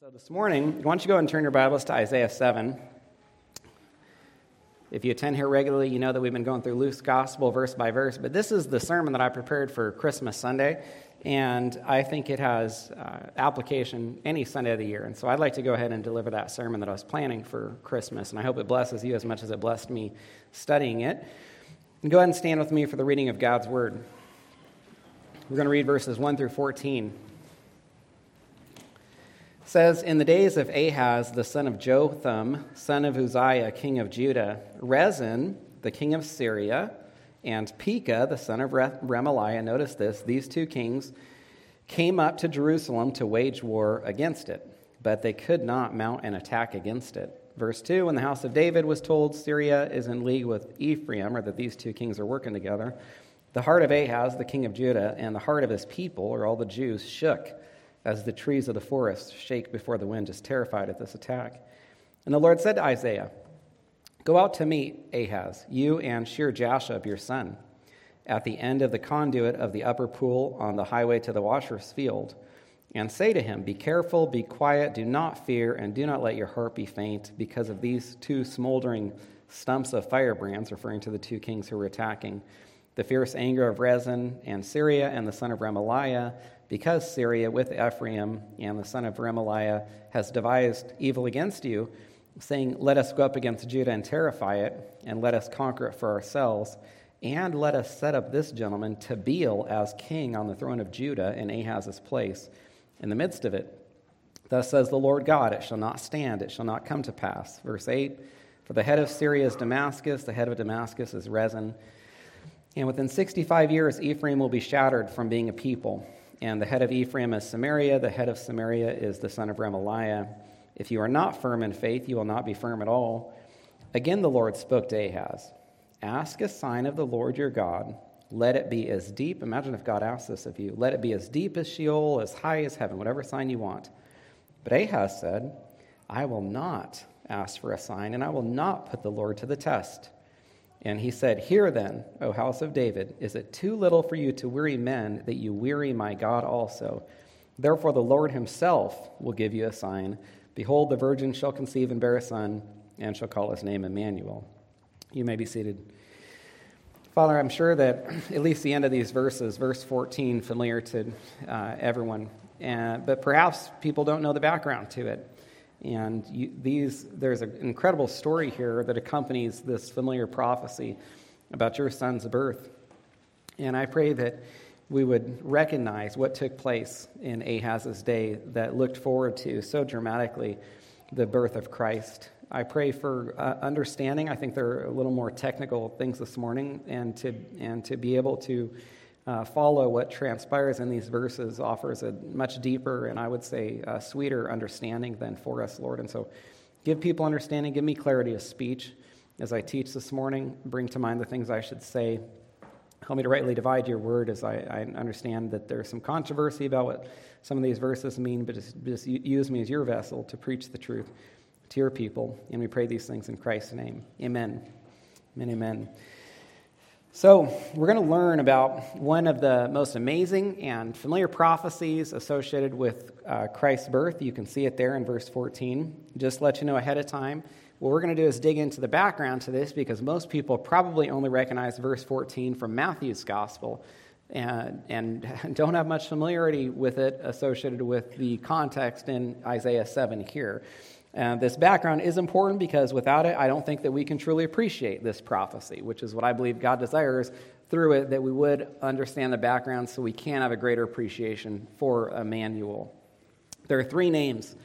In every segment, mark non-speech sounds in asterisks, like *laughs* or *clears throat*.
So this morning, why don't you go and turn your Bibles to Isaiah 7. If you attend here regularly, you know that we've been going through Luke's gospel verse by verse, but this is the sermon that I prepared for Christmas Sunday, and I think it has uh, application any Sunday of the year. And so I'd like to go ahead and deliver that sermon that I was planning for Christmas, and I hope it blesses you as much as it blessed me studying it. And go ahead and stand with me for the reading of God's Word. We're going to read verses 1 through 14 says, In the days of Ahaz, the son of Jotham, son of Uzziah, king of Judah, Rezin, the king of Syria, and Pekah, the son of Remaliah, notice this, these two kings came up to Jerusalem to wage war against it, but they could not mount an attack against it. Verse 2 When the house of David was told Syria is in league with Ephraim, or that these two kings are working together, the heart of Ahaz, the king of Judah, and the heart of his people, or all the Jews, shook as the trees of the forest shake before the wind, just terrified at this attack. And the Lord said to Isaiah, Go out to meet Ahaz, you and Shear-jashub, your son, at the end of the conduit of the upper pool on the highway to the washer's field, and say to him, Be careful, be quiet, do not fear, and do not let your heart be faint because of these two smoldering stumps of firebrands, referring to the two kings who were attacking. The fierce anger of Rezin and Syria and the son of Remaliah because Syria with Ephraim and the son of Remaliah has devised evil against you, saying, Let us go up against Judah and terrify it, and let us conquer it for ourselves, and let us set up this gentleman, Tabeel, as king on the throne of Judah in Ahaz's place in the midst of it. Thus says the Lord God, It shall not stand, it shall not come to pass. Verse 8 For the head of Syria is Damascus, the head of Damascus is Rezin. And within 65 years, Ephraim will be shattered from being a people and the head of Ephraim is Samaria. The head of Samaria is the son of Remaliah. If you are not firm in faith, you will not be firm at all. Again, the Lord spoke to Ahaz Ask a sign of the Lord your God. Let it be as deep. Imagine if God asked this of you. Let it be as deep as Sheol, as high as heaven, whatever sign you want. But Ahaz said, I will not ask for a sign, and I will not put the Lord to the test. And he said, Hear then, O house of David, is it too little for you to weary men that you weary my God also? Therefore, the Lord himself will give you a sign. Behold, the virgin shall conceive and bear a son, and shall call his name Emmanuel. You may be seated. Father, I'm sure that *clears throat* at least the end of these verses, verse 14, familiar to uh, everyone, uh, but perhaps people don't know the background to it. And you, these, there's an incredible story here that accompanies this familiar prophecy about your son's birth. And I pray that we would recognize what took place in Ahaz's day that looked forward to so dramatically the birth of Christ. I pray for uh, understanding. I think there are a little more technical things this morning, and to, and to be able to uh, follow what transpires in these verses offers a much deeper and I would say sweeter understanding than for us, Lord. And so give people understanding, give me clarity of speech as I teach this morning, bring to mind the things I should say. Help me to rightly divide your word as I, I understand that there's some controversy about what some of these verses mean, but just, just use me as your vessel to preach the truth to your people. And we pray these things in Christ's name. Amen. Amen. Amen. So, we're going to learn about one of the most amazing and familiar prophecies associated with uh, Christ's birth. You can see it there in verse 14. Just let you know ahead of time. What we're going to do is dig into the background to this because most people probably only recognize verse 14 from Matthew's gospel and, and *laughs* don't have much familiarity with it associated with the context in Isaiah 7 here. Uh, this background is important because without it, I don't think that we can truly appreciate this prophecy, which is what I believe God desires through it, that we would understand the background so we can have a greater appreciation for Emmanuel. There are three names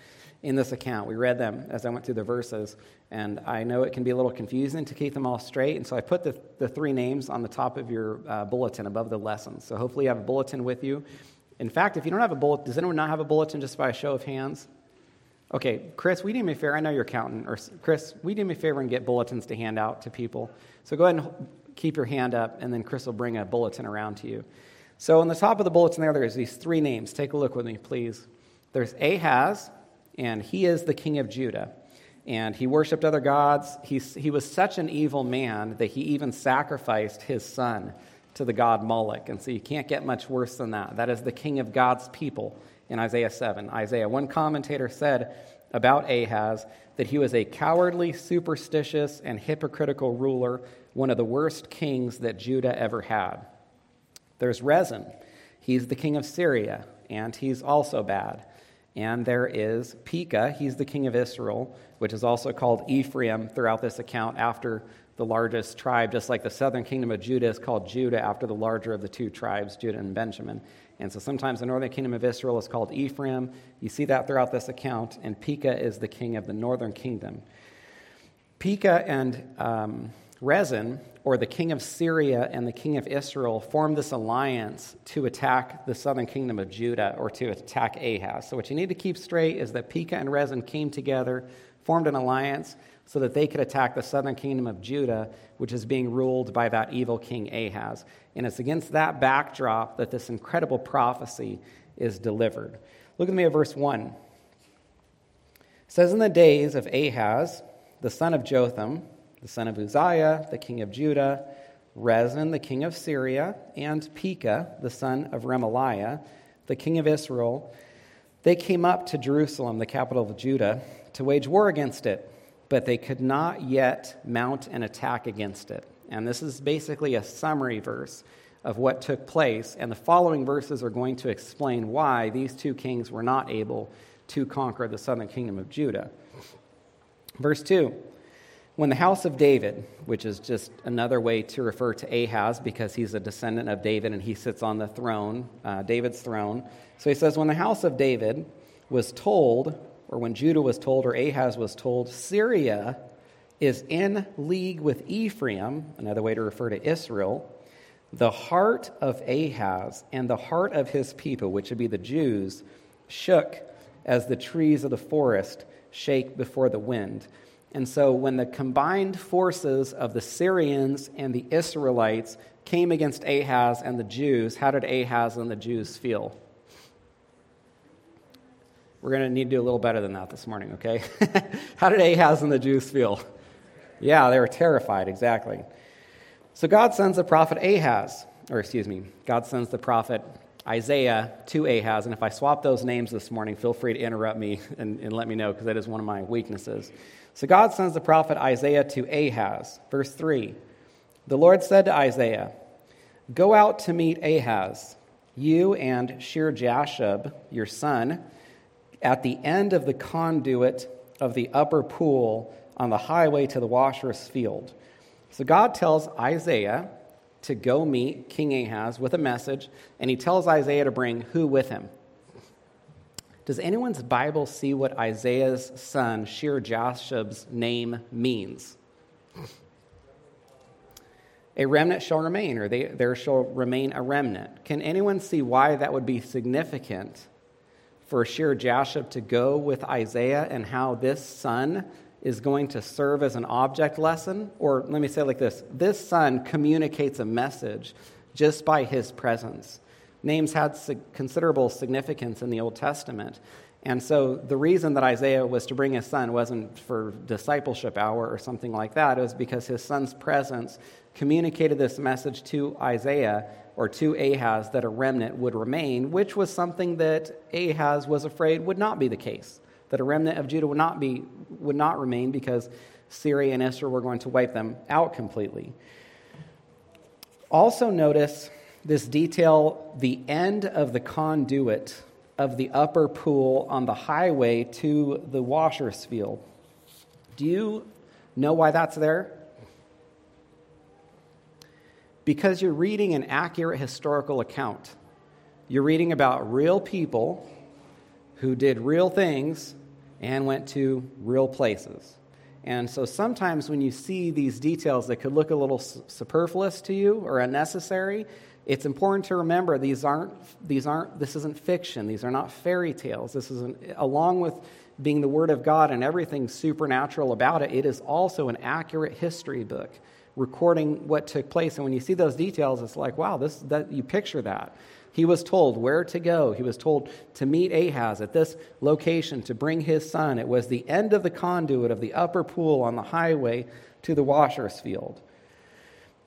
in this account. We read them as I went through the verses, and I know it can be a little confusing to keep them all straight, and so I put the, the three names on the top of your uh, bulletin above the lessons. So hopefully you have a bulletin with you. In fact, if you don't have a bulletin, does anyone not have a bulletin just by a show of hands? Okay, Chris, we do me a favor. I know you're accountant. Or Chris, we do me a favor and get bulletins to hand out to people. So go ahead and keep your hand up, and then Chris will bring a bulletin around to you. So on the top of the bulletin there, there's these three names. Take a look with me, please. There's Ahaz, and he is the king of Judah. And he worshiped other gods. He's, he was such an evil man that he even sacrificed his son to the god Moloch. And so you can't get much worse than that. That is the king of God's people in Isaiah 7. Isaiah, one commentator said about Ahaz that he was a cowardly, superstitious, and hypocritical ruler, one of the worst kings that Judah ever had. There's Rezin. He's the king of Syria, and he's also bad. And there is Pekah. He's the king of Israel, which is also called Ephraim throughout this account after the largest tribe, just like the southern kingdom of Judah is called Judah after the larger of the two tribes, Judah and Benjamin. And so sometimes the northern kingdom of Israel is called Ephraim. You see that throughout this account. And Pekah is the king of the northern kingdom. Pekah and um, Rezin, or the king of Syria and the king of Israel, formed this alliance to attack the southern kingdom of Judah or to attack Ahaz. So, what you need to keep straight is that Pekah and Rezin came together, formed an alliance so that they could attack the southern kingdom of Judah, which is being ruled by that evil king Ahaz. And it's against that backdrop that this incredible prophecy is delivered. Look at me at verse 1. It says, In the days of Ahaz, the son of Jotham, the son of Uzziah, the king of Judah, Rezin, the king of Syria, and Pekah, the son of Remaliah, the king of Israel, they came up to Jerusalem, the capital of Judah, to wage war against it but they could not yet mount an attack against it. And this is basically a summary verse of what took place. And the following verses are going to explain why these two kings were not able to conquer the southern kingdom of Judah. Verse 2 When the house of David, which is just another way to refer to Ahaz because he's a descendant of David and he sits on the throne, uh, David's throne. So he says, When the house of David was told or when Judah was told, or Ahaz was told, Syria is in league with Ephraim, another way to refer to Israel, the heart of Ahaz and the heart of his people, which would be the Jews, shook as the trees of the forest shake before the wind. And so, when the combined forces of the Syrians and the Israelites came against Ahaz and the Jews, how did Ahaz and the Jews feel? We're going to need to do a little better than that this morning, okay? *laughs* How did Ahaz and the Jews feel? Yeah, they were terrified, exactly. So God sends the prophet Ahaz, or excuse me, God sends the prophet Isaiah to Ahaz. And if I swap those names this morning, feel free to interrupt me *laughs* and, and let me know because that is one of my weaknesses. So God sends the prophet Isaiah to Ahaz. Verse 3 The Lord said to Isaiah, Go out to meet Ahaz, you and Shear Jashub, your son at the end of the conduit of the upper pool on the highway to the washer's field. So God tells Isaiah to go meet King Ahaz with a message, and he tells Isaiah to bring who with him? Does anyone's Bible see what Isaiah's son, Shear Jashub's name means? A remnant shall remain, or they, there shall remain a remnant. Can anyone see why that would be significant for Shear Jashub to go with Isaiah and how this son is going to serve as an object lesson. Or let me say like this this son communicates a message just by his presence. Names had considerable significance in the Old Testament. And so the reason that Isaiah was to bring his son wasn't for discipleship hour or something like that. It was because his son's presence communicated this message to Isaiah or to Ahaz that a remnant would remain, which was something that Ahaz was afraid would not be the case, that a remnant of Judah would not, be, would not remain because Syria and Israel were going to wipe them out completely. Also, notice this detail the end of the conduit of the upper pool on the highway to the washer's field. Do you know why that's there? Because you're reading an accurate historical account. You're reading about real people who did real things and went to real places. And so sometimes when you see these details that could look a little superfluous to you or unnecessary, it's important to remember these aren't, these aren't, this isn't fiction. These are not fairy tales. This is, an, along with being the Word of God and everything supernatural about it, it is also an accurate history book recording what took place. And when you see those details, it's like, wow, this, that, you picture that. He was told where to go. He was told to meet Ahaz at this location to bring his son. It was the end of the conduit of the upper pool on the highway to the washer's field.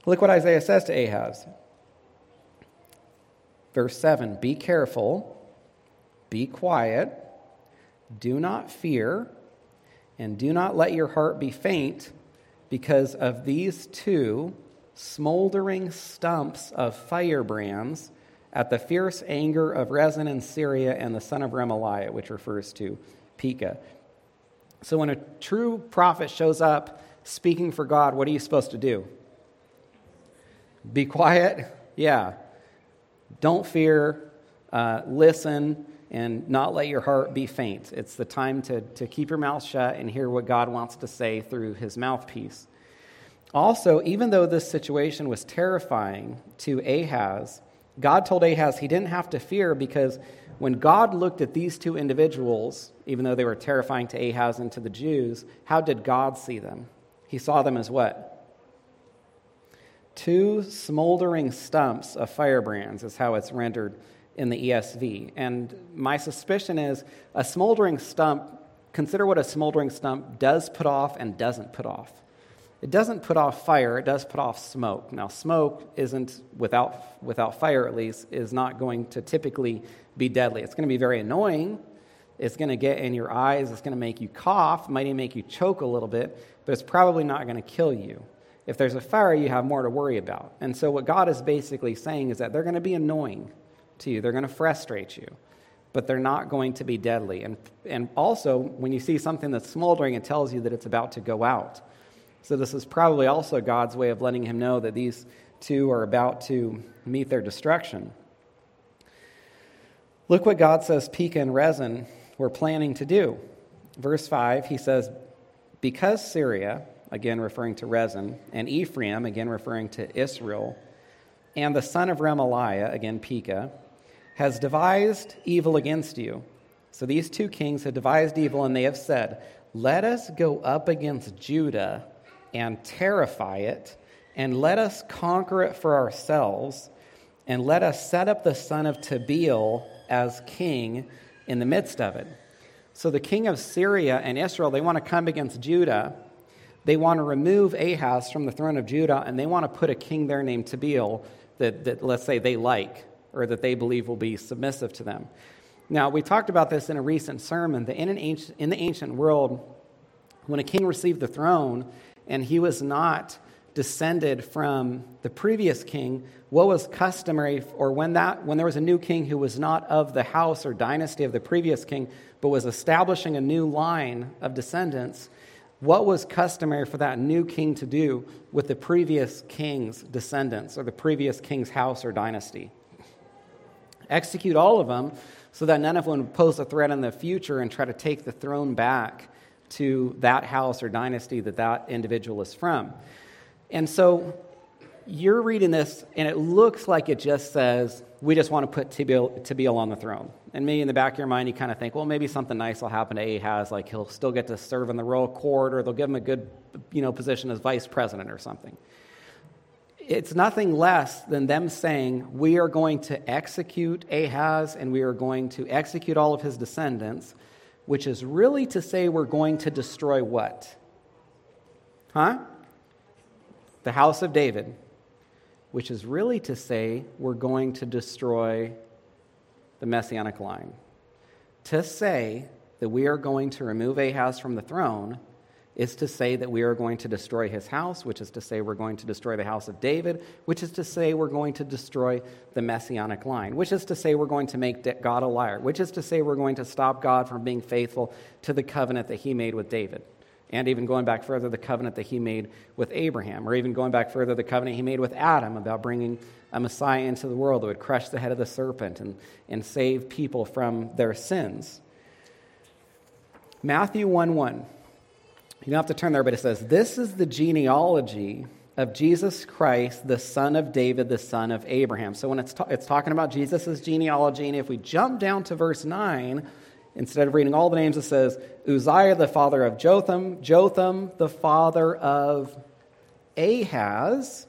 Look what Isaiah says to Ahaz. Verse 7 Be careful, Be quiet, do not fear, and do not let your heart be faint because of these two smoldering stumps of firebrands at the fierce anger of Rezin in Syria and the son of Remaliah, which refers to Pekah. So when a true prophet shows up speaking for God, what are you supposed to do? Be quiet? Yeah. Don't fear. Uh, listen and not let your heart be faint. It's the time to, to keep your mouth shut and hear what God wants to say through his mouthpiece. Also, even though this situation was terrifying to Ahaz, God told Ahaz he didn't have to fear because when God looked at these two individuals, even though they were terrifying to Ahaz and to the Jews, how did God see them? He saw them as what? Two smoldering stumps of firebrands, is how it's rendered in the ESV. And my suspicion is a smoldering stump, consider what a smoldering stump does put off and doesn't put off. It doesn't put off fire, it does put off smoke. Now, smoke isn't, without, without fire at least, is not going to typically be deadly. It's going to be very annoying. It's going to get in your eyes. It's going to make you cough, might even make you choke a little bit, but it's probably not going to kill you. If there's a fire, you have more to worry about. And so, what God is basically saying is that they're going to be annoying to you, they're going to frustrate you, but they're not going to be deadly. And, and also, when you see something that's smoldering, it tells you that it's about to go out. So, this is probably also God's way of letting him know that these two are about to meet their destruction. Look what God says Pekah and Rezin were planning to do. Verse 5, he says, Because Syria, again referring to Rezin, and Ephraim, again referring to Israel, and the son of Remaliah, again Pekah, has devised evil against you. So these two kings have devised evil, and they have said, Let us go up against Judah and terrify it, and let us conquer it for ourselves, and let us set up the son of Tabeel as king in the midst of it. So the king of Syria and Israel, they want to come against Judah. They want to remove Ahaz from the throne of Judah, and they want to put a king there named Tabeel that, that let's say, they like or that they believe will be submissive to them. Now, we talked about this in a recent sermon that in, an ancient, in the ancient world, when a king received the throne, and he was not descended from the previous king, what was customary, or when, that, when there was a new king who was not of the house or dynasty of the previous king, but was establishing a new line of descendants, what was customary for that new king to do with the previous king's descendants or the previous king's house or dynasty? Execute all of them so that none of them would pose a threat in the future and try to take the throne back to that house or dynasty that that individual is from. And so you're reading this, and it looks like it just says, we just want to put Tabeel, on the throne. And maybe in the back of your mind, you kind of think, well, maybe something nice will happen to Ahaz, like he'll still get to serve in the royal court, or they'll give him a good you know, position as vice president or something. It's nothing less than them saying, we are going to execute Ahaz, and we are going to execute all of his descendants which is really to say we're going to destroy what? Huh? The house of David, which is really to say we're going to destroy the messianic line. To say that we are going to remove Ahaz from the throne is to say that we are going to destroy his house, which is to say we're going to destroy the house of David, which is to say we're going to destroy the messianic line, which is to say we're going to make God a liar, which is to say we're going to stop God from being faithful to the covenant that he made with David. And even going back further, the covenant that he made with Abraham, or even going back further, the covenant he made with Adam about bringing a Messiah into the world that would crush the head of the serpent and, and save people from their sins. Matthew 1 1. You don't have to turn there, but it says, This is the genealogy of Jesus Christ, the son of David, the son of Abraham. So when it's, ta- it's talking about Jesus' genealogy, and if we jump down to verse 9, instead of reading all the names, it says Uzziah, the father of Jotham, Jotham, the father of Ahaz,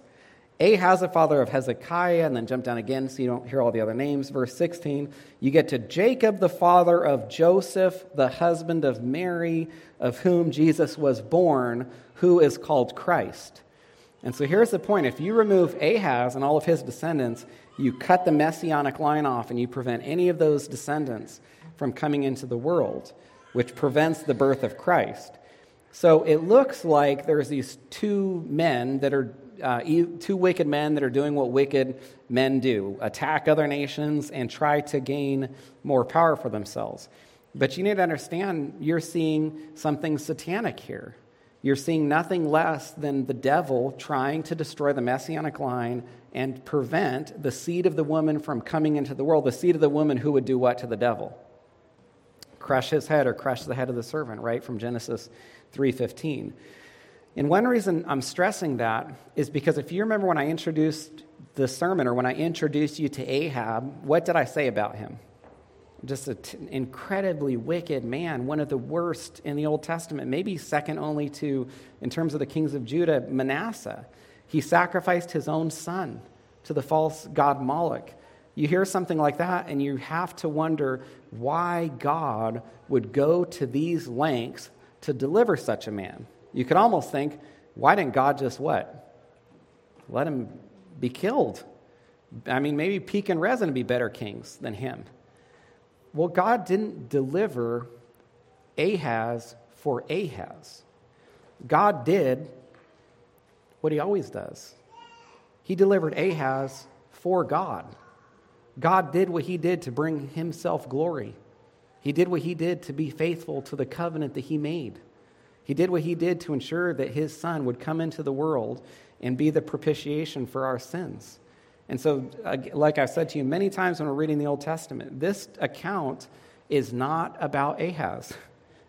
Ahaz, the father of Hezekiah, and then jump down again so you don't hear all the other names. Verse 16, you get to Jacob, the father of Joseph, the husband of Mary, of whom Jesus was born, who is called Christ. And so here's the point if you remove Ahaz and all of his descendants, you cut the messianic line off and you prevent any of those descendants from coming into the world, which prevents the birth of Christ. So it looks like there's these two men that are uh, two wicked men that are doing what wicked men do attack other nations and try to gain more power for themselves. But you need to understand you're seeing something satanic here. You're seeing nothing less than the devil trying to destroy the messianic line and prevent the seed of the woman from coming into the world. The seed of the woman who would do what to the devil? Crush his head or crush the head of the servant, right? From Genesis 3:15. And one reason I'm stressing that is because if you remember when I introduced the sermon or when I introduced you to Ahab, what did I say about him? Just an t- incredibly wicked man, one of the worst in the Old Testament, maybe second only to, in terms of the kings of Judah, Manasseh. He sacrificed his own son to the false god Moloch. You hear something like that, and you have to wonder why God would go to these lengths to deliver such a man. You could almost think, why didn't God just what? Let him be killed. I mean, maybe Pekah and Rezin would be better kings than him. Well, God didn't deliver Ahaz for Ahaz. God did what he always does. He delivered Ahaz for God. God did what he did to bring himself glory. He did what he did to be faithful to the covenant that he made. He did what he did to ensure that his son would come into the world and be the propitiation for our sins. And so, like I've said to you many times when we're reading the Old Testament, this account is not about Ahaz.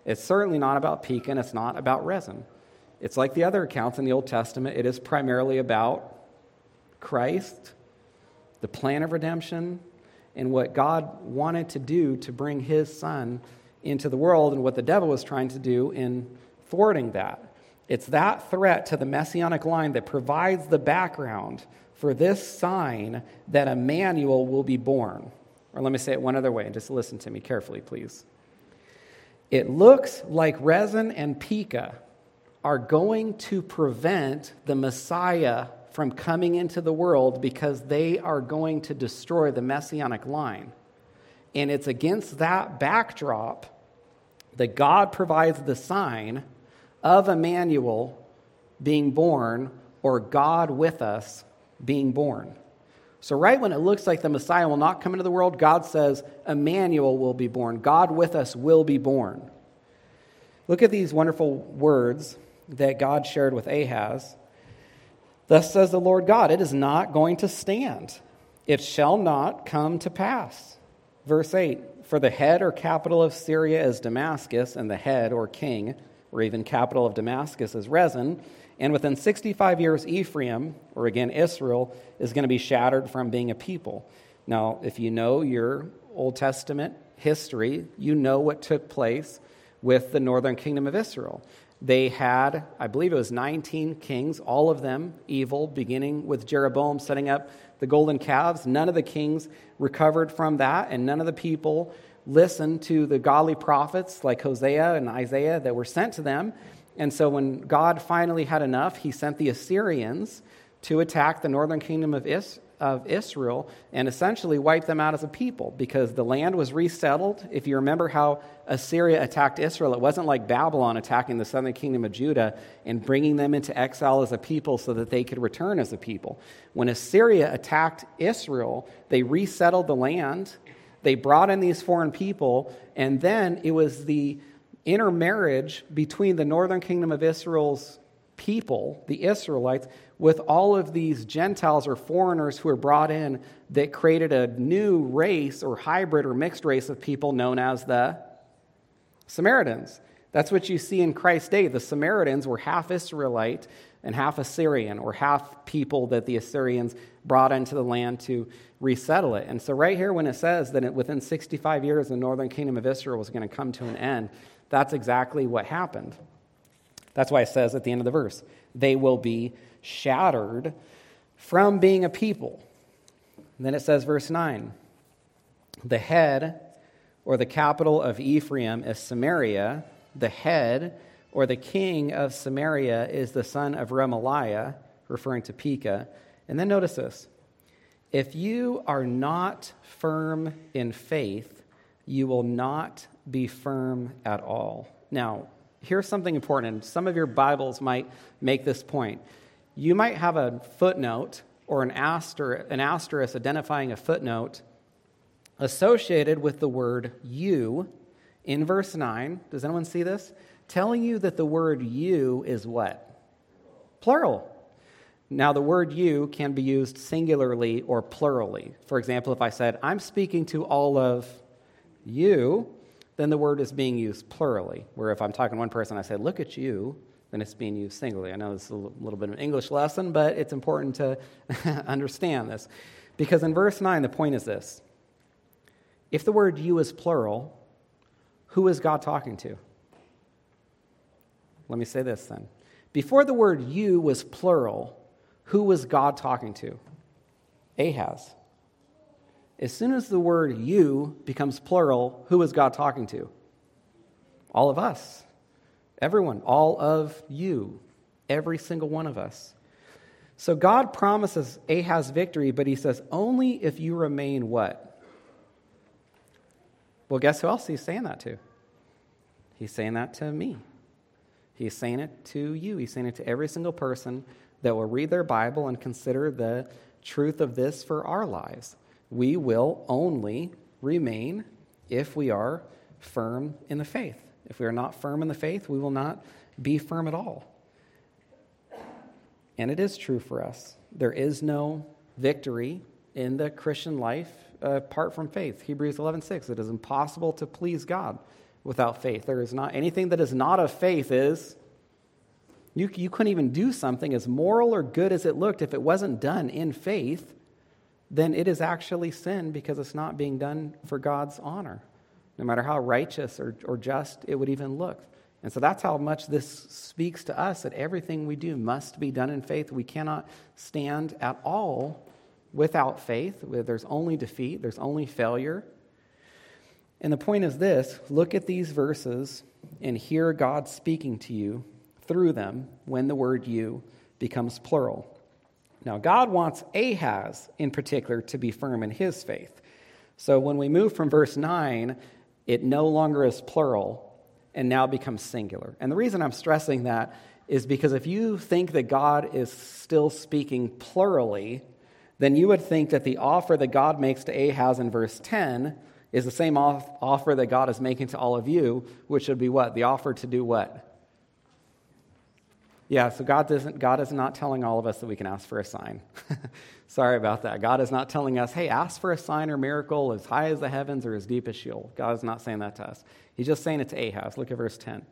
It's certainly not about Pekah, and it's not about Rezin. It's like the other accounts in the Old Testament, it is primarily about Christ, the plan of redemption, and what God wanted to do to bring his son into the world and what the devil was trying to do in thwarting that. It's that threat to the messianic line that provides the background for this sign that Emmanuel will be born. Or let me say it one other way, and just listen to me carefully, please. It looks like Rezin and Pekah are going to prevent the Messiah from coming into the world because they are going to destroy the messianic line. And it's against that backdrop that God provides the sign of Emmanuel being born or God with us being born. So, right when it looks like the Messiah will not come into the world, God says Emmanuel will be born. God with us will be born. Look at these wonderful words that God shared with Ahaz. Thus says the Lord God, it is not going to stand. It shall not come to pass. Verse 8 For the head or capital of Syria is Damascus, and the head or king, or even capital of Damascus, is Rezin. And within 65 years, Ephraim, or again Israel, is going to be shattered from being a people. Now, if you know your Old Testament history, you know what took place with the northern kingdom of Israel. They had, I believe it was 19 kings, all of them evil, beginning with Jeroboam setting up the golden calves. None of the kings recovered from that, and none of the people listened to the godly prophets like Hosea and Isaiah that were sent to them. And so when God finally had enough, he sent the Assyrians to attack the northern kingdom of Israel of Israel and essentially wipe them out as a people because the land was resettled. If you remember how Assyria attacked Israel, it wasn't like Babylon attacking the southern kingdom of Judah and bringing them into exile as a people so that they could return as a people. When Assyria attacked Israel, they resettled the land, they brought in these foreign people, and then it was the intermarriage between the northern kingdom of Israel's people, the Israelites, with all of these Gentiles or foreigners who were brought in that created a new race or hybrid or mixed race of people known as the Samaritans. That's what you see in Christ's day. The Samaritans were half Israelite and half Assyrian, or half people that the Assyrians brought into the land to resettle it. And so, right here, when it says that within 65 years the northern kingdom of Israel was going to come to an end, that's exactly what happened. That's why it says at the end of the verse, they will be shattered from being a people. And then it says, verse 9 the head or the capital of Ephraim is Samaria. The head or the king of Samaria is the son of Remaliah, referring to Pekah. And then notice this if you are not firm in faith, you will not be firm at all. Now, here's something important. Some of your Bibles might make this point. You might have a footnote or an, aster- an asterisk identifying a footnote associated with the word you in verse 9. Does anyone see this? Telling you that the word you is what? Plural. Now, the word you can be used singularly or plurally. For example, if I said, I'm speaking to all of you, then the word is being used plurally. Where if I'm talking to one person, I say, look at you, then it's being used singularly. I know this is a little bit of an English lesson, but it's important to *laughs* understand this. Because in verse 9, the point is this if the word you is plural, who is God talking to? Let me say this then. Before the word you was plural, who was God talking to? Ahaz. As soon as the word you becomes plural, who is God talking to? All of us. Everyone. All of you. Every single one of us. So God promises Ahaz victory, but he says, only if you remain what? Well, guess who else he's saying that to? He's saying that to me. He's saying it to you. He's saying it to every single person that will read their Bible and consider the truth of this for our lives we will only remain if we are firm in the faith. If we are not firm in the faith, we will not be firm at all. And it is true for us. There is no victory in the Christian life apart from faith. Hebrews 11:6 it is impossible to please God without faith. There is not anything that is not of faith is you, you couldn't even do something as moral or good as it looked if it wasn't done in faith then it is actually sin because it's not being done for God's honor, no matter how righteous or, or just it would even look. And so that's how much this speaks to us that everything we do must be done in faith. We cannot stand at all without faith. There's only defeat, there's only failure. And the point is this look at these verses and hear God speaking to you through them when the word you becomes plural. Now, God wants Ahaz in particular to be firm in his faith. So when we move from verse 9, it no longer is plural and now becomes singular. And the reason I'm stressing that is because if you think that God is still speaking plurally, then you would think that the offer that God makes to Ahaz in verse 10 is the same offer that God is making to all of you, which would be what? The offer to do what? Yeah, so God, doesn't, God is not telling all of us that we can ask for a sign. *laughs* Sorry about that. God is not telling us, hey, ask for a sign or miracle as high as the heavens or as deep as Sheol. God is not saying that to us. He's just saying it to Ahaz. Look at verse 10.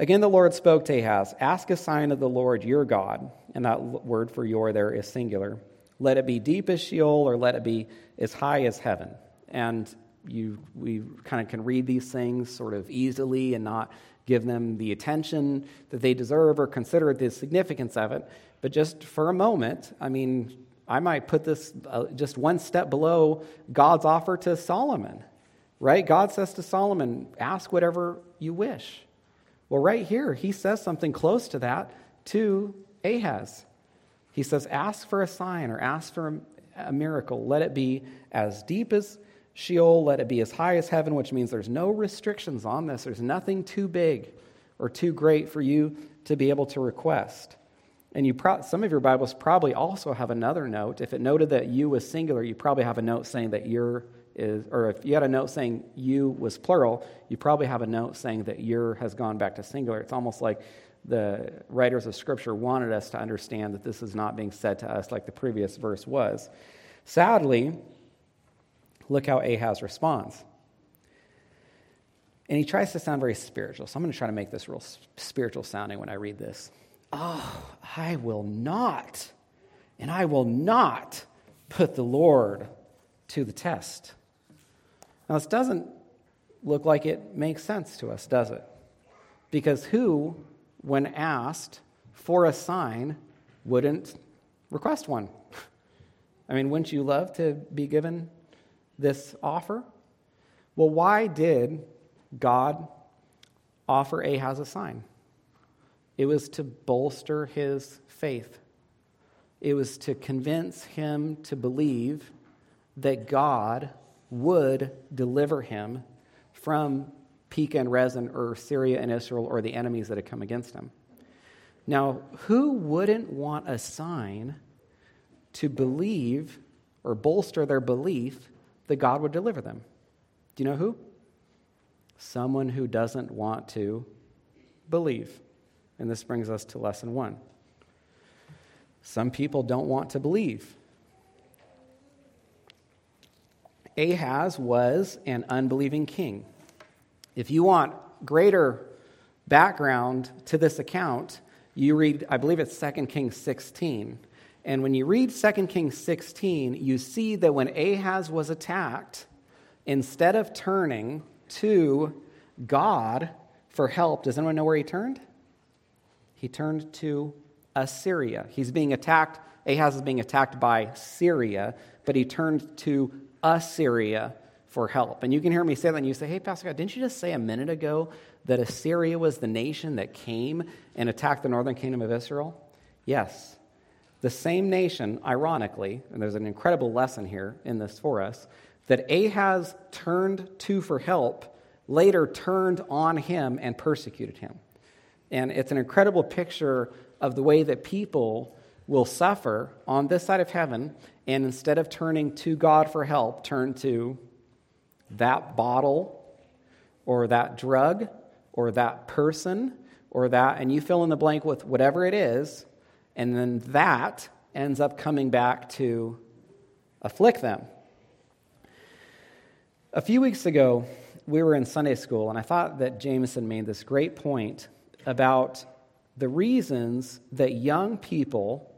Again, the Lord spoke to Ahaz Ask a sign of the Lord your God. And that word for your there is singular. Let it be deep as Sheol or let it be as high as heaven. And you, we kind of can read these things sort of easily and not give them the attention that they deserve or consider the significance of it. But just for a moment, I mean, I might put this uh, just one step below God's offer to Solomon, right? God says to Solomon, ask whatever you wish. Well, right here, he says something close to that to Ahaz. He says, ask for a sign or ask for a, a miracle. Let it be as deep as Sheol, let it be as high as heaven, which means there's no restrictions on this. There's nothing too big or too great for you to be able to request. And you pro- some of your Bibles probably also have another note. If it noted that you was singular, you probably have a note saying that your is, or if you had a note saying you was plural, you probably have a note saying that your has gone back to singular. It's almost like the writers of Scripture wanted us to understand that this is not being said to us like the previous verse was. Sadly, Look how Ahaz responds. And he tries to sound very spiritual. So I'm going to try to make this real spiritual sounding when I read this. Oh, I will not, and I will not put the Lord to the test. Now, this doesn't look like it makes sense to us, does it? Because who, when asked for a sign, wouldn't request one? *laughs* I mean, wouldn't you love to be given this offer? Well, why did God offer Ahaz a sign? It was to bolster his faith. It was to convince him to believe that God would deliver him from Pekah and Rezin or Syria and Israel or the enemies that had come against him. Now, who wouldn't want a sign to believe or bolster their belief that God would deliver them? Do you know who? Someone who doesn't want to believe. And this brings us to lesson one. Some people don't want to believe. Ahaz was an unbelieving king. If you want greater background to this account, you read, I believe it's 2 Kings 16. And when you read 2 Kings 16, you see that when Ahaz was attacked, instead of turning to God for help, does anyone know where he turned? He turned to Assyria. He's being attacked, Ahaz is being attacked by Syria, but he turned to Assyria for help. And you can hear me say that, and you say, Hey, Pastor God, didn't you just say a minute ago that Assyria was the nation that came and attacked the northern kingdom of Israel? Yes. The same nation, ironically, and there's an incredible lesson here in this for us, that Ahaz turned to for help, later turned on him and persecuted him. And it's an incredible picture of the way that people will suffer on this side of heaven, and instead of turning to God for help, turn to that bottle or that drug or that person or that, and you fill in the blank with whatever it is, and then that ends up coming back to afflict them. A few weeks ago, we were in Sunday school, and I thought that Jameson made this great point about the reasons that young people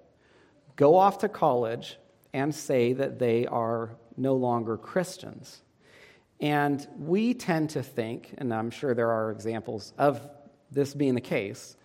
go off to college and say that they are no longer Christians. And we tend to think, and I'm sure there are examples of this being the case,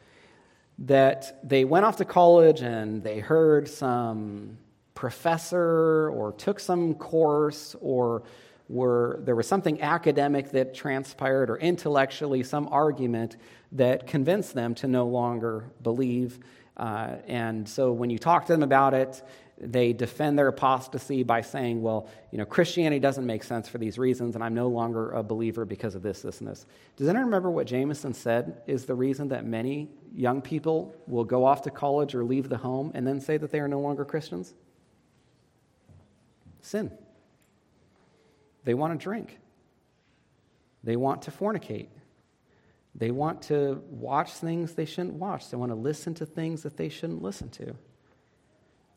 that they went off to college and they heard some professor or took some course or were, there was something academic that transpired or intellectually some argument that convinced them to no longer believe. Uh, and so when you talk to them about it, they defend their apostasy by saying, well, you know, Christianity doesn't make sense for these reasons, and I'm no longer a believer because of this, this, and this. Does anyone remember what Jameson said is the reason that many young people will go off to college or leave the home and then say that they are no longer Christians? Sin. They want to drink. They want to fornicate. They want to watch things they shouldn't watch. They want to listen to things that they shouldn't listen to.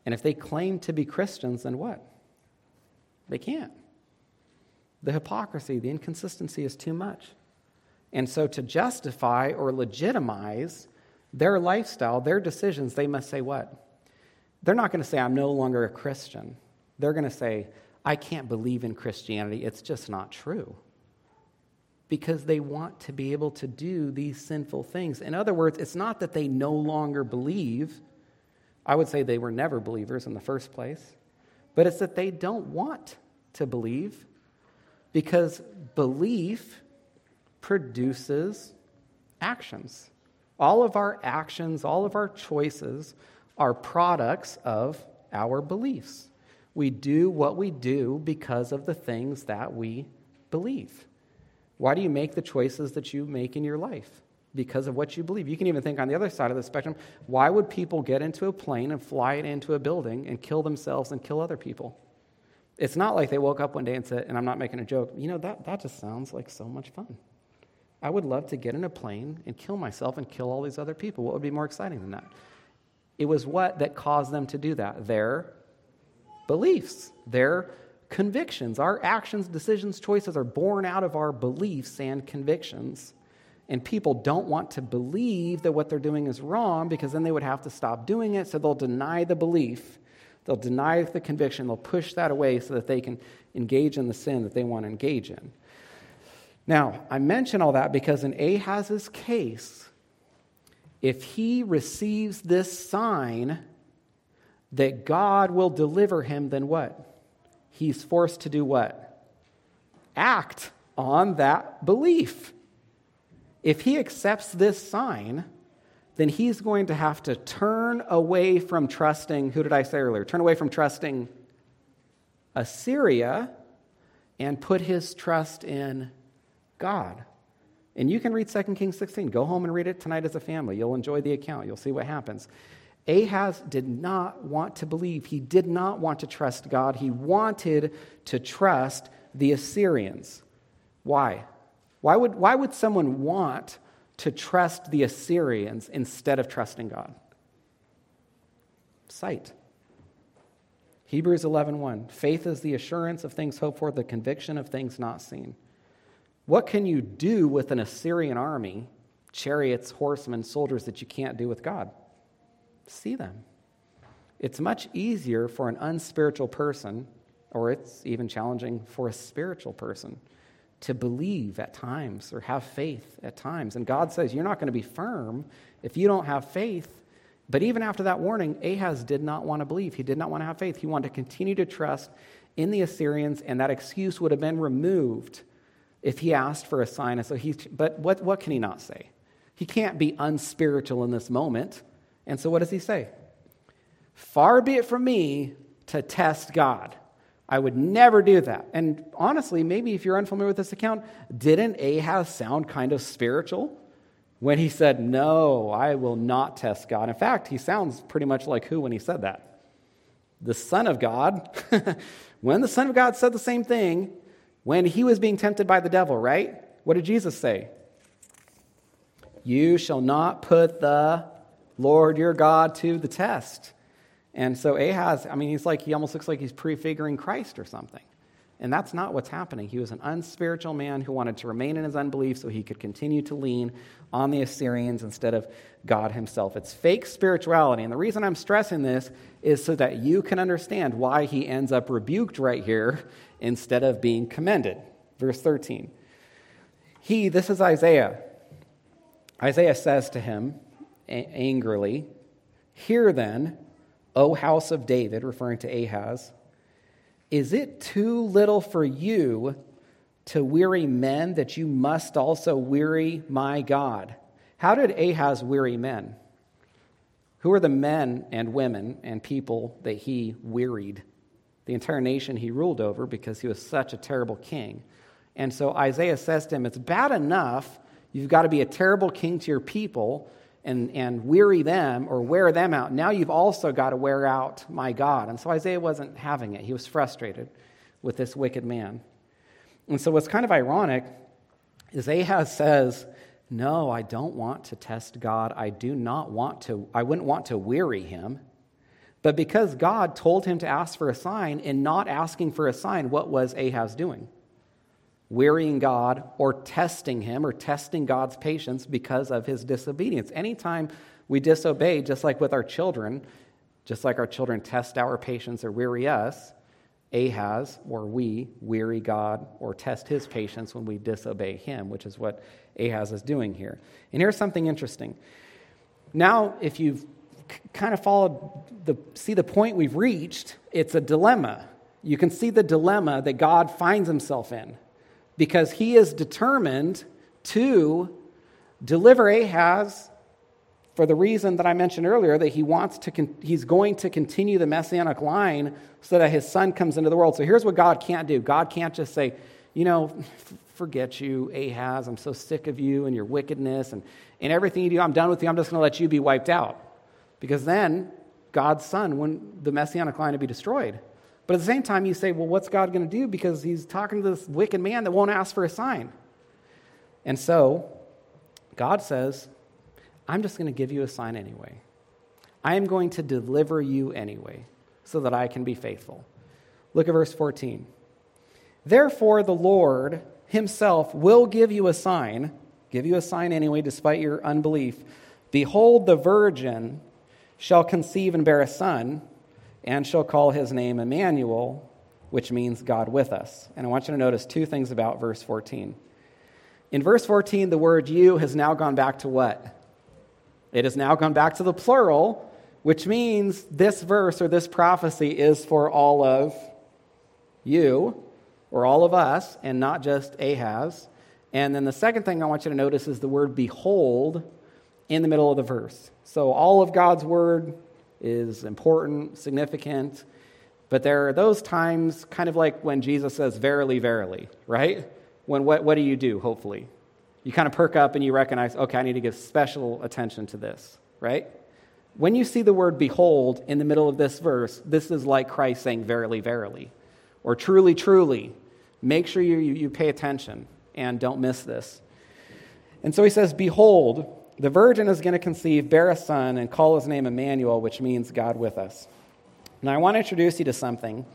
And if they claim to be Christians, then what? They can't. The hypocrisy, the inconsistency is too much. And so, to justify or legitimize their lifestyle, their decisions, they must say what? They're not going to say, I'm no longer a Christian. They're going to say, I can't believe in Christianity. It's just not true. Because they want to be able to do these sinful things. In other words, it's not that they no longer believe I would say they were never believers in the first place, but it's that they don't want to believe because belief produces actions. All of our actions, all of our choices are products of our beliefs. We do what we do because of the things that we believe. Why do you make the choices that you make in your life? Because of what you believe. You can even think on the other side of the spectrum why would people get into a plane and fly it into a building and kill themselves and kill other people? It's not like they woke up one day and said, and I'm not making a joke, you know, that, that just sounds like so much fun. I would love to get in a plane and kill myself and kill all these other people. What would be more exciting than that? It was what that caused them to do that? Their beliefs, their convictions. Our actions, decisions, choices are born out of our beliefs and convictions. And people don't want to believe that what they're doing is wrong because then they would have to stop doing it. So they'll deny the belief, they'll deny the conviction, they'll push that away so that they can engage in the sin that they want to engage in. Now, I mention all that because in Ahaz's case, if he receives this sign that God will deliver him, then what? He's forced to do what? Act on that belief. If he accepts this sign, then he's going to have to turn away from trusting, who did I say earlier? Turn away from trusting Assyria and put his trust in God. And you can read 2 Kings 16. Go home and read it tonight as a family. You'll enjoy the account. You'll see what happens. Ahaz did not want to believe. He did not want to trust God. He wanted to trust the Assyrians. Why? Why would, why would someone want to trust the Assyrians instead of trusting God? Sight. Hebrews 11:1 1, Faith is the assurance of things hoped for, the conviction of things not seen. What can you do with an Assyrian army, chariots, horsemen, soldiers that you can't do with God? See them. It's much easier for an unspiritual person, or it's even challenging for a spiritual person, to believe at times or have faith at times. And God says, You're not going to be firm if you don't have faith. But even after that warning, Ahaz did not want to believe. He did not want to have faith. He wanted to continue to trust in the Assyrians, and that excuse would have been removed if he asked for a sign. And so he, but what, what can he not say? He can't be unspiritual in this moment. And so what does he say? Far be it from me to test God. I would never do that. And honestly, maybe if you're unfamiliar with this account, didn't Ahaz sound kind of spiritual when he said, No, I will not test God? In fact, he sounds pretty much like who when he said that? The Son of God. *laughs* when the Son of God said the same thing, when he was being tempted by the devil, right? What did Jesus say? You shall not put the Lord your God to the test. And so Ahaz, I mean, he's like, he almost looks like he's prefiguring Christ or something. And that's not what's happening. He was an unspiritual man who wanted to remain in his unbelief so he could continue to lean on the Assyrians instead of God himself. It's fake spirituality. And the reason I'm stressing this is so that you can understand why he ends up rebuked right here instead of being commended. Verse 13. He, this is Isaiah. Isaiah says to him, angrily, Hear then, O house of David, referring to Ahaz, is it too little for you to weary men that you must also weary my God? How did Ahaz weary men? Who are the men and women and people that he wearied? The entire nation he ruled over because he was such a terrible king. And so Isaiah says to him, It's bad enough you've got to be a terrible king to your people and, and weary them or wear them out. Now you've also got to wear out my God. And so Isaiah wasn't having it. He was frustrated with this wicked man. And so what's kind of ironic is Ahaz says, No, I don't want to test God. I do not want to, I wouldn't want to weary him. But because God told him to ask for a sign, in not asking for a sign, what was Ahaz doing? Wearying God or testing him or testing God's patience because of his disobedience. Anytime we disobey, just like with our children, just like our children test our patience or weary us, Ahaz or we weary God or test his patience when we disobey him, which is what Ahaz is doing here. And here's something interesting. Now, if you've kind of followed the see the point we've reached, it's a dilemma. You can see the dilemma that God finds himself in because he is determined to deliver Ahaz for the reason that I mentioned earlier that he wants to con- he's going to continue the messianic line so that his son comes into the world. So here's what God can't do. God can't just say, you know, forget you, Ahaz. I'm so sick of you and your wickedness and, and everything you do. I'm done with you. I'm just going to let you be wiped out. Because then God's son, when the messianic line would be destroyed. But at the same time, you say, well, what's God going to do? Because he's talking to this wicked man that won't ask for a sign. And so, God says, I'm just going to give you a sign anyway. I am going to deliver you anyway, so that I can be faithful. Look at verse 14. Therefore, the Lord himself will give you a sign, give you a sign anyway, despite your unbelief. Behold, the virgin shall conceive and bear a son and shall call his name Emmanuel, which means God with us. And I want you to notice two things about verse 14. In verse 14, the word you has now gone back to what? It has now gone back to the plural, which means this verse or this prophecy is for all of you or all of us and not just Ahaz. And then the second thing I want you to notice is the word behold in the middle of the verse. So all of God's word is important, significant, But there are those times, kind of like when Jesus says, Verily, verily, right? When what, what do you do, hopefully? You kind of perk up and you recognize, okay, I need to give special attention to this, right? When you see the word behold in the middle of this verse, this is like Christ saying, Verily, verily, or truly, truly. Make sure you, you, you pay attention and don't miss this. And so he says, Behold, the virgin is going to conceive, bear a son, and call his name Emmanuel, which means God with us. Now, I want to introduce you to something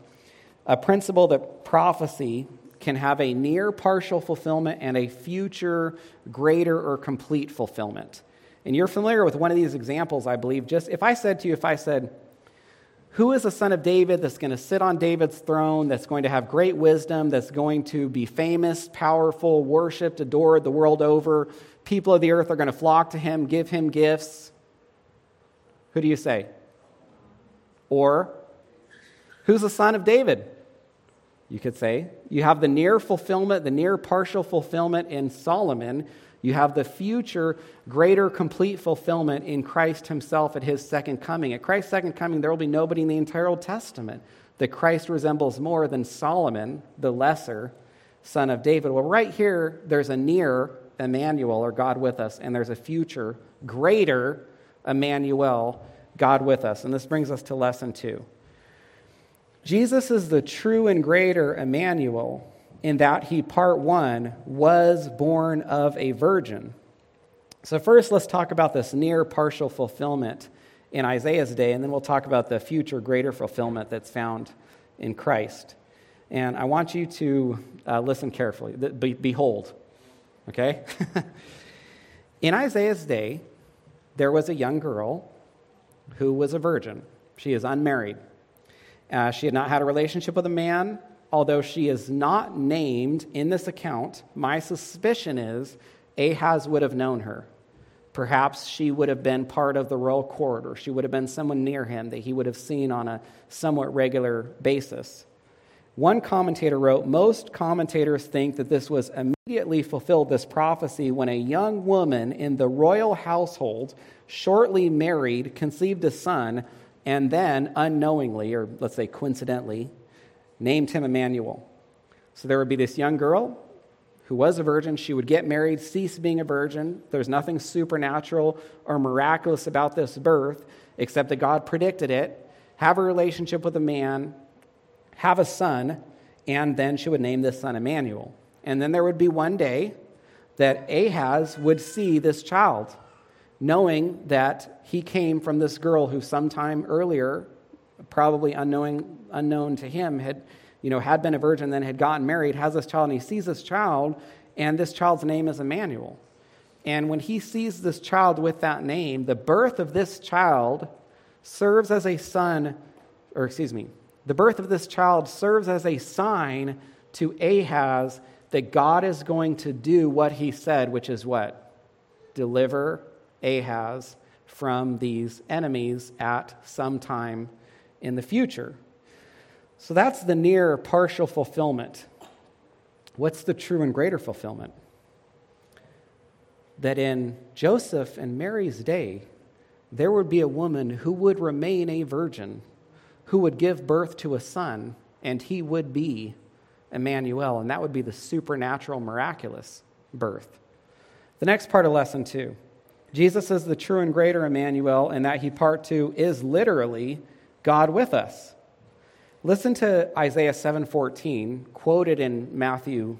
a principle that prophecy can have a near partial fulfillment and a future greater or complete fulfillment. And you're familiar with one of these examples, I believe. Just if I said to you, if I said, Who is the son of David that's going to sit on David's throne, that's going to have great wisdom, that's going to be famous, powerful, worshiped, adored the world over? People of the earth are going to flock to him, give him gifts. Who do you say? Or Who's the son of David? You could say. You have the near fulfillment, the near partial fulfillment in Solomon. You have the future, greater, complete fulfillment in Christ himself at his second coming. At Christ's second coming, there will be nobody in the entire Old Testament that Christ resembles more than Solomon, the lesser son of David. Well, right here, there's a near Emmanuel, or God with us, and there's a future, greater Emmanuel, God with us. And this brings us to lesson two. Jesus is the true and greater Emmanuel in that he, part one, was born of a virgin. So, first, let's talk about this near partial fulfillment in Isaiah's day, and then we'll talk about the future greater fulfillment that's found in Christ. And I want you to uh, listen carefully. Be- behold, okay? *laughs* in Isaiah's day, there was a young girl who was a virgin. She is unmarried. Uh, she had not had a relationship with a man, although she is not named in this account. My suspicion is Ahaz would have known her. Perhaps she would have been part of the royal court, or she would have been someone near him that he would have seen on a somewhat regular basis. One commentator wrote Most commentators think that this was immediately fulfilled, this prophecy, when a young woman in the royal household, shortly married, conceived a son and then unknowingly, or let's say coincidentally, named him Emmanuel. So there would be this young girl who was a virgin. She would get married, cease being a virgin. There's nothing supernatural or miraculous about this birth, except that God predicted it. Have a relationship with a man, have a son, and then she would name this son Emmanuel. And then there would be one day that Ahaz would see this child knowing that he came from this girl who sometime earlier, probably unknowing, unknown to him, had, you know, had been a virgin, then had gotten married, has this child, and he sees this child, and this child's name is Emmanuel. And when he sees this child with that name, the birth of this child serves as a son, or excuse me, the birth of this child serves as a sign to Ahaz that God is going to do what he said, which is what? Deliver Ahaz from these enemies at some time in the future. So that's the near partial fulfillment. What's the true and greater fulfillment? That in Joseph and Mary's day, there would be a woman who would remain a virgin, who would give birth to a son, and he would be Emmanuel, and that would be the supernatural, miraculous birth. The next part of lesson two Jesus is the true and greater Emmanuel, and that he, part two, is literally God with us. Listen to Isaiah 7:14, quoted in Matthew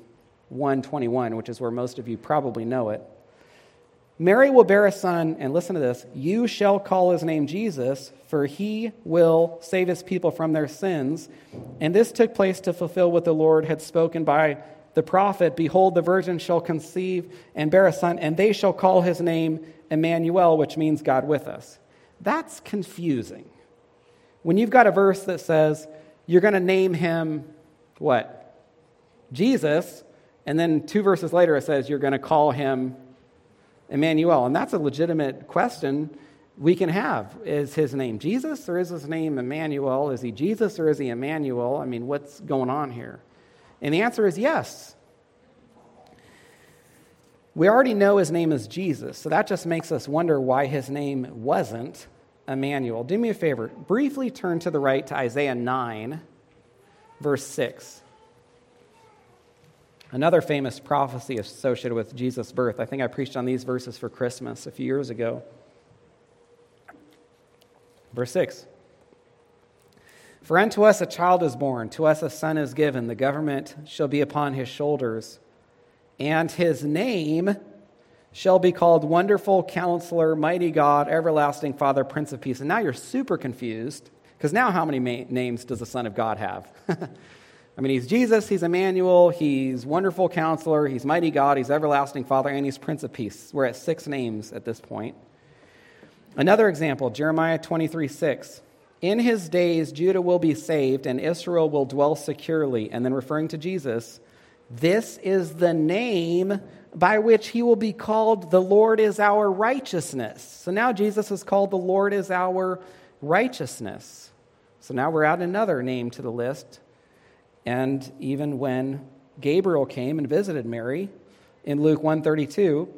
1:21, which is where most of you probably know it. Mary will bear a son, and listen to this you shall call his name Jesus, for he will save his people from their sins. And this took place to fulfill what the Lord had spoken by the prophet Behold, the virgin shall conceive and bear a son, and they shall call his name Emmanuel, which means God with us. That's confusing. When you've got a verse that says you're going to name him what? Jesus, and then two verses later it says you're going to call him Emmanuel. And that's a legitimate question we can have. Is his name Jesus or is his name Emmanuel? Is he Jesus or is he Emmanuel? I mean, what's going on here? And the answer is yes. We already know his name is Jesus, so that just makes us wonder why his name wasn't Emmanuel. Do me a favor, briefly turn to the right to Isaiah 9, verse 6. Another famous prophecy associated with Jesus' birth. I think I preached on these verses for Christmas a few years ago. Verse 6 For unto us a child is born, to us a son is given, the government shall be upon his shoulders, and his name shall be called Wonderful Counselor, Mighty God, Everlasting Father, Prince of Peace. And now you're super confused, because now how many ma- names does the Son of God have? *laughs* I mean, he's Jesus, he's Emmanuel, he's Wonderful Counselor, he's Mighty God, he's Everlasting Father, and he's Prince of Peace. We're at six names at this point. Another example, Jeremiah 23 6. In his days, Judah will be saved and Israel will dwell securely. And then referring to Jesus, this is the name by which he will be called the Lord is our righteousness. So now Jesus is called the Lord is our righteousness. So now we're adding another name to the list. And even when Gabriel came and visited Mary in Luke 132,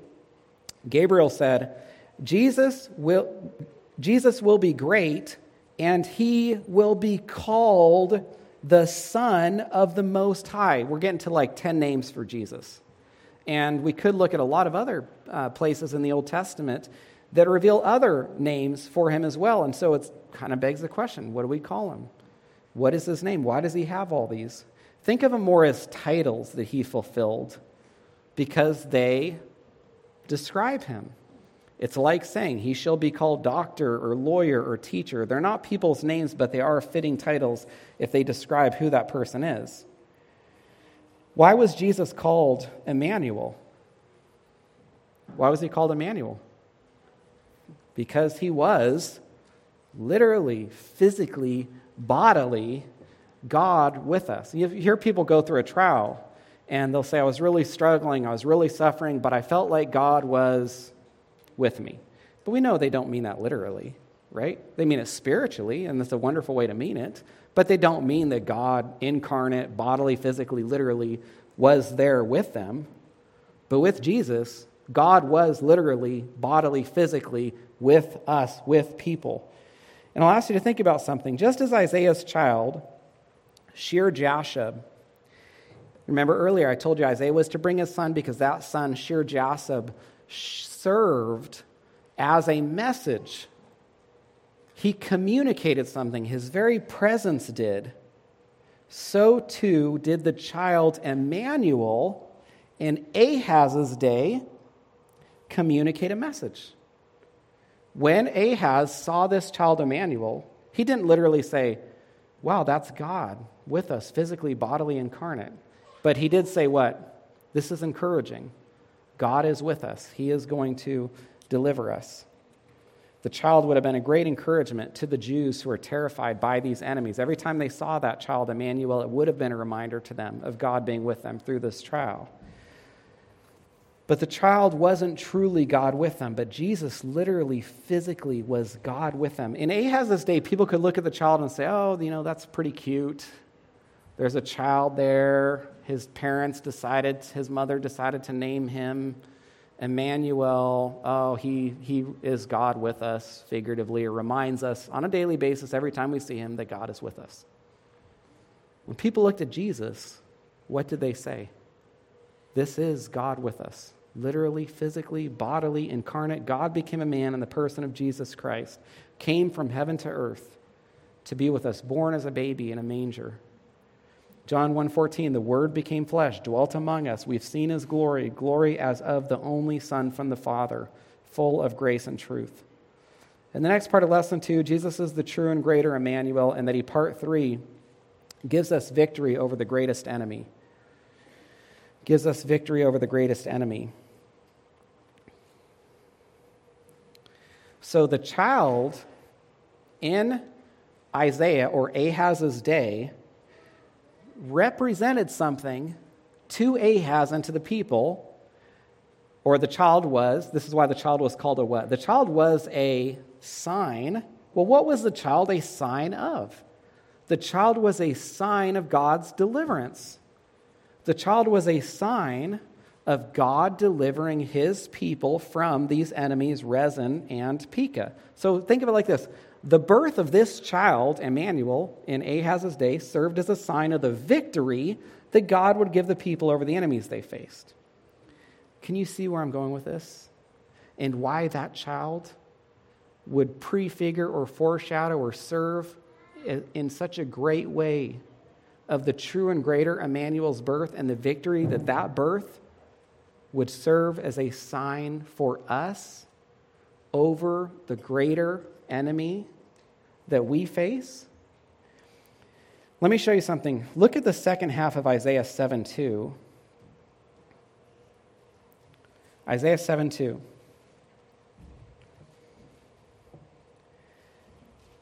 Gabriel said, Jesus will, Jesus will be great, and he will be called the Son of the Most High. We're getting to like 10 names for Jesus. And we could look at a lot of other uh, places in the Old Testament that reveal other names for him as well. And so it kind of begs the question what do we call him? What is his name? Why does he have all these? Think of them more as titles that he fulfilled because they describe him. It's like saying he shall be called doctor or lawyer or teacher. They're not people's names, but they are fitting titles if they describe who that person is. Why was Jesus called Emmanuel? Why was he called Emmanuel? Because he was literally, physically, bodily God with us. You hear people go through a trial and they'll say, I was really struggling, I was really suffering, but I felt like God was with me. But we know they don't mean that literally, right? They mean it spiritually, and that's a wonderful way to mean it. But they don't mean that God, incarnate, bodily, physically, literally, was there with them. But with Jesus, God was literally, bodily, physically with us, with people. And I'll ask you to think about something. Just as Isaiah's child, Shear Jashub, remember earlier I told you Isaiah was to bring his son because that son, Shear Jashub, served as a message. He communicated something, his very presence did. So too did the child Emmanuel in Ahaz's day communicate a message. When Ahaz saw this child Emmanuel, he didn't literally say, Wow, that's God with us, physically, bodily, incarnate. But he did say, What? This is encouraging. God is with us, He is going to deliver us. The child would have been a great encouragement to the Jews who were terrified by these enemies. Every time they saw that child, Emmanuel, it would have been a reminder to them of God being with them through this trial. But the child wasn't truly God with them, but Jesus literally, physically was God with them. In Ahaz's day, people could look at the child and say, oh, you know, that's pretty cute. There's a child there. His parents decided, his mother decided to name him Emmanuel. Oh, he, he is God with us, figuratively, or reminds us on a daily basis, every time we see him, that God is with us. When people looked at Jesus, what did they say? This is God with us. Literally, physically, bodily, incarnate, God became a man in the person of Jesus Christ, came from heaven to earth to be with us, born as a baby in a manger John 1:14 the word became flesh dwelt among us we've seen his glory glory as of the only son from the father full of grace and truth. In the next part of lesson 2 Jesus is the true and greater Emmanuel and that he part 3 gives us victory over the greatest enemy. Gives us victory over the greatest enemy. So the child in Isaiah or Ahaz's day represented something to Ahaz and to the people, or the child was, this is why the child was called a what? The child was a sign. Well, what was the child a sign of? The child was a sign of God's deliverance. The child was a sign of God delivering his people from these enemies, Rezin and Pekah. So think of it like this the birth of this child, Emmanuel, in Ahaz's day, served as a sign of the victory that God would give the people over the enemies they faced. Can you see where I'm going with this? And why that child would prefigure or foreshadow or serve in such a great way of the true and greater Emmanuel's birth and the victory that that birth would serve as a sign for us over the greater enemy that we face? Let me show you something. Look at the second half of Isaiah 7 2. Isaiah 7 2.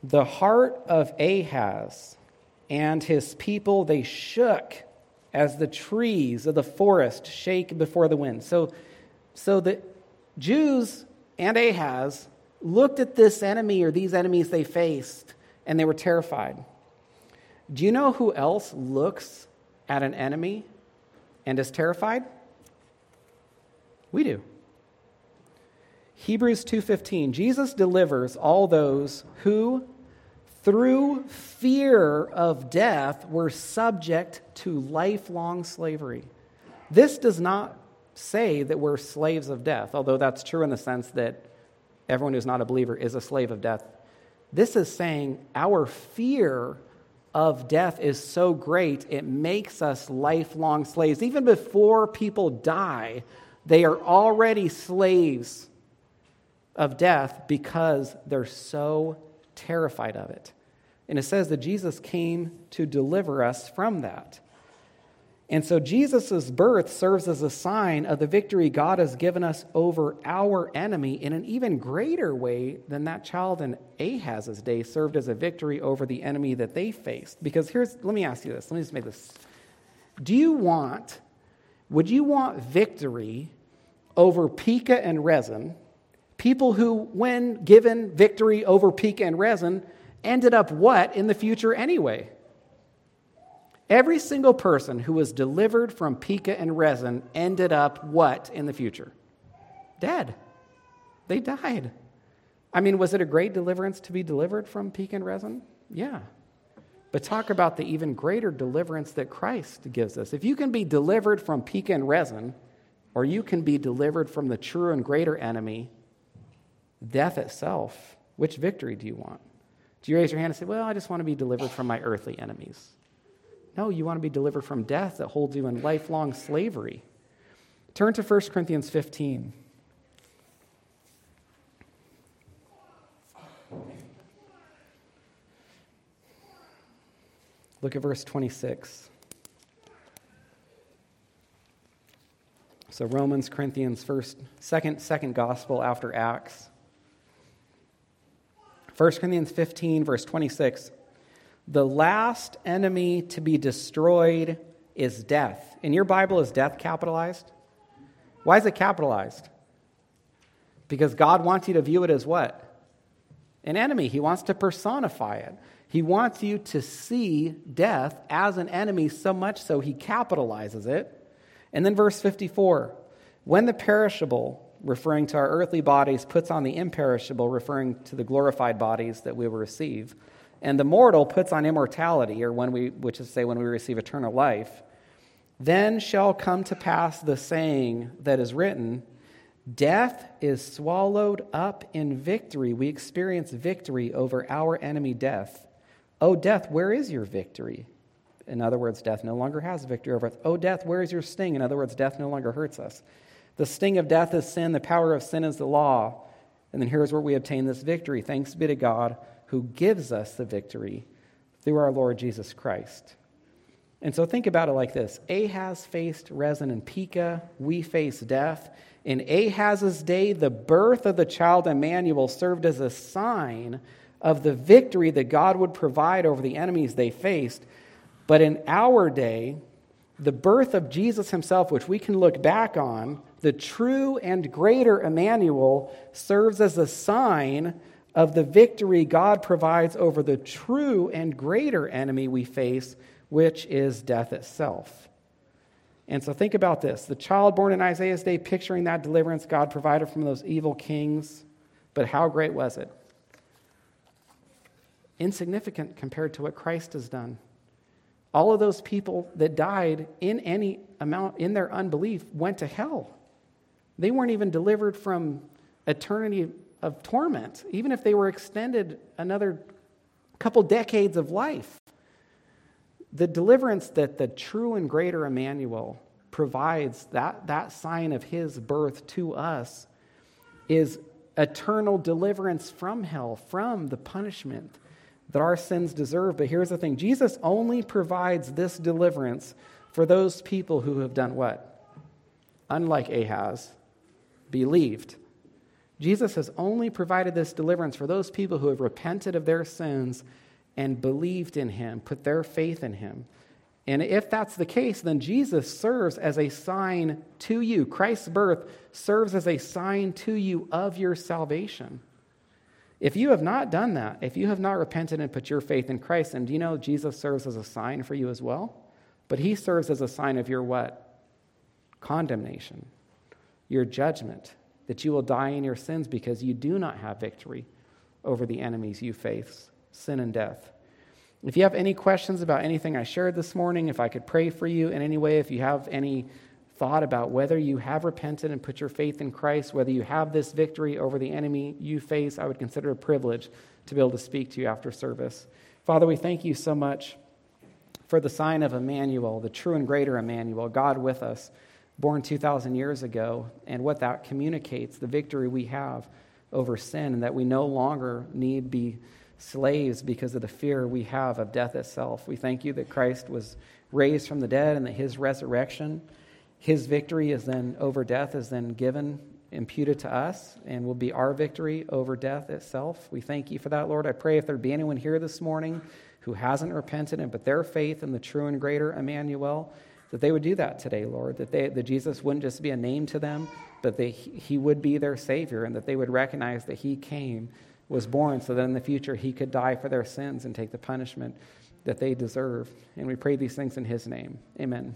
The heart of Ahaz and his people, they shook as the trees of the forest shake before the wind. So, so the Jews and Ahaz looked at this enemy or these enemies they faced and they were terrified. Do you know who else looks at an enemy and is terrified? We do. Hebrews 2:15 Jesus delivers all those who through fear of death were subject to lifelong slavery. This does not say that we're slaves of death, although that's true in the sense that everyone who's not a believer is a slave of death. This is saying our fear of death is so great, it makes us lifelong slaves. Even before people die, they are already slaves of death because they're so terrified of it. And it says that Jesus came to deliver us from that. And so Jesus' birth serves as a sign of the victory God has given us over our enemy in an even greater way than that child in Ahaz's day served as a victory over the enemy that they faced. Because here's, let me ask you this. Let me just make this. Do you want, would you want victory over Pekah and Rezin, people who, when given victory over Pekah and Rezin, ended up what in the future anyway? Every single person who was delivered from Pekah and Rezin ended up what in the future? Dead. They died. I mean, was it a great deliverance to be delivered from Pekah and Rezin? Yeah. But talk about the even greater deliverance that Christ gives us. If you can be delivered from Pekah and Rezin, or you can be delivered from the true and greater enemy, death itself, which victory do you want? Do you raise your hand and say, Well, I just want to be delivered from my earthly enemies? No, you want to be delivered from death that holds you in lifelong slavery. Turn to 1 Corinthians 15. Look at verse 26. So Romans, Corinthians, first, second, second gospel after Acts. 1 Corinthians 15, verse 26. The last enemy to be destroyed is death. In your Bible, is death capitalized? Why is it capitalized? Because God wants you to view it as what? An enemy. He wants to personify it. He wants you to see death as an enemy so much so he capitalizes it. And then verse 54 when the perishable, referring to our earthly bodies, puts on the imperishable, referring to the glorified bodies that we will receive and the mortal puts on immortality, or when we, which is to say, when we receive eternal life, then shall come to pass the saying that is written Death is swallowed up in victory. We experience victory over our enemy, death. Oh, death, where is your victory? In other words, death no longer has victory over us. Oh, death, where is your sting? In other words, death no longer hurts us. The sting of death is sin, the power of sin is the law. And then here's where we obtain this victory. Thanks be to God who gives us the victory through our Lord Jesus Christ. And so think about it like this Ahaz faced Rezin and Pekah, we face death. In Ahaz's day, the birth of the child Emmanuel served as a sign of the victory that God would provide over the enemies they faced. But in our day, the birth of Jesus himself, which we can look back on, the true and greater Emmanuel, serves as a sign of the victory God provides over the true and greater enemy we face, which is death itself. And so think about this the child born in Isaiah's day, picturing that deliverance God provided from those evil kings. But how great was it? Insignificant compared to what Christ has done. All of those people that died in any amount in their unbelief went to hell. They weren't even delivered from eternity of torment, even if they were extended another couple decades of life. The deliverance that the true and greater Emmanuel provides, that, that sign of his birth to us, is eternal deliverance from hell, from the punishment that our sins deserve. But here's the thing Jesus only provides this deliverance for those people who have done what? Unlike Ahaz, believed. Jesus has only provided this deliverance for those people who have repented of their sins and believed in him, put their faith in him. And if that's the case, then Jesus serves as a sign to you. Christ's birth serves as a sign to you of your salvation. If you have not done that, if you have not repented and put your faith in Christ, then do you know Jesus serves as a sign for you as well? But he serves as a sign of your what? Condemnation, your judgment, that you will die in your sins because you do not have victory over the enemies you face, sin and death. If you have any questions about anything I shared this morning, if I could pray for you in any way, if you have any thought about whether you have repented and put your faith in Christ, whether you have this victory over the enemy you face, I would consider a privilege to be able to speak to you after service. Father, we thank you so much for the sign of Emmanuel, the true and greater Emmanuel, God with us, born 2,000 years ago, and what that communicates, the victory we have over sin, and that we no longer need be slaves because of the fear we have of death itself. We thank you that Christ was raised from the dead and that his resurrection, his victory is then over death is then given, imputed to us, and will be our victory over death itself. We thank you for that, Lord. I pray if there be anyone here this morning who hasn't repented and put their faith in the true and greater Emmanuel, that they would do that today, Lord, that, they, that Jesus wouldn't just be a name to them, but that he would be their Savior, and that they would recognize that He came was born so that in the future he could die for their sins and take the punishment that they deserve. And we pray these things in his name. Amen.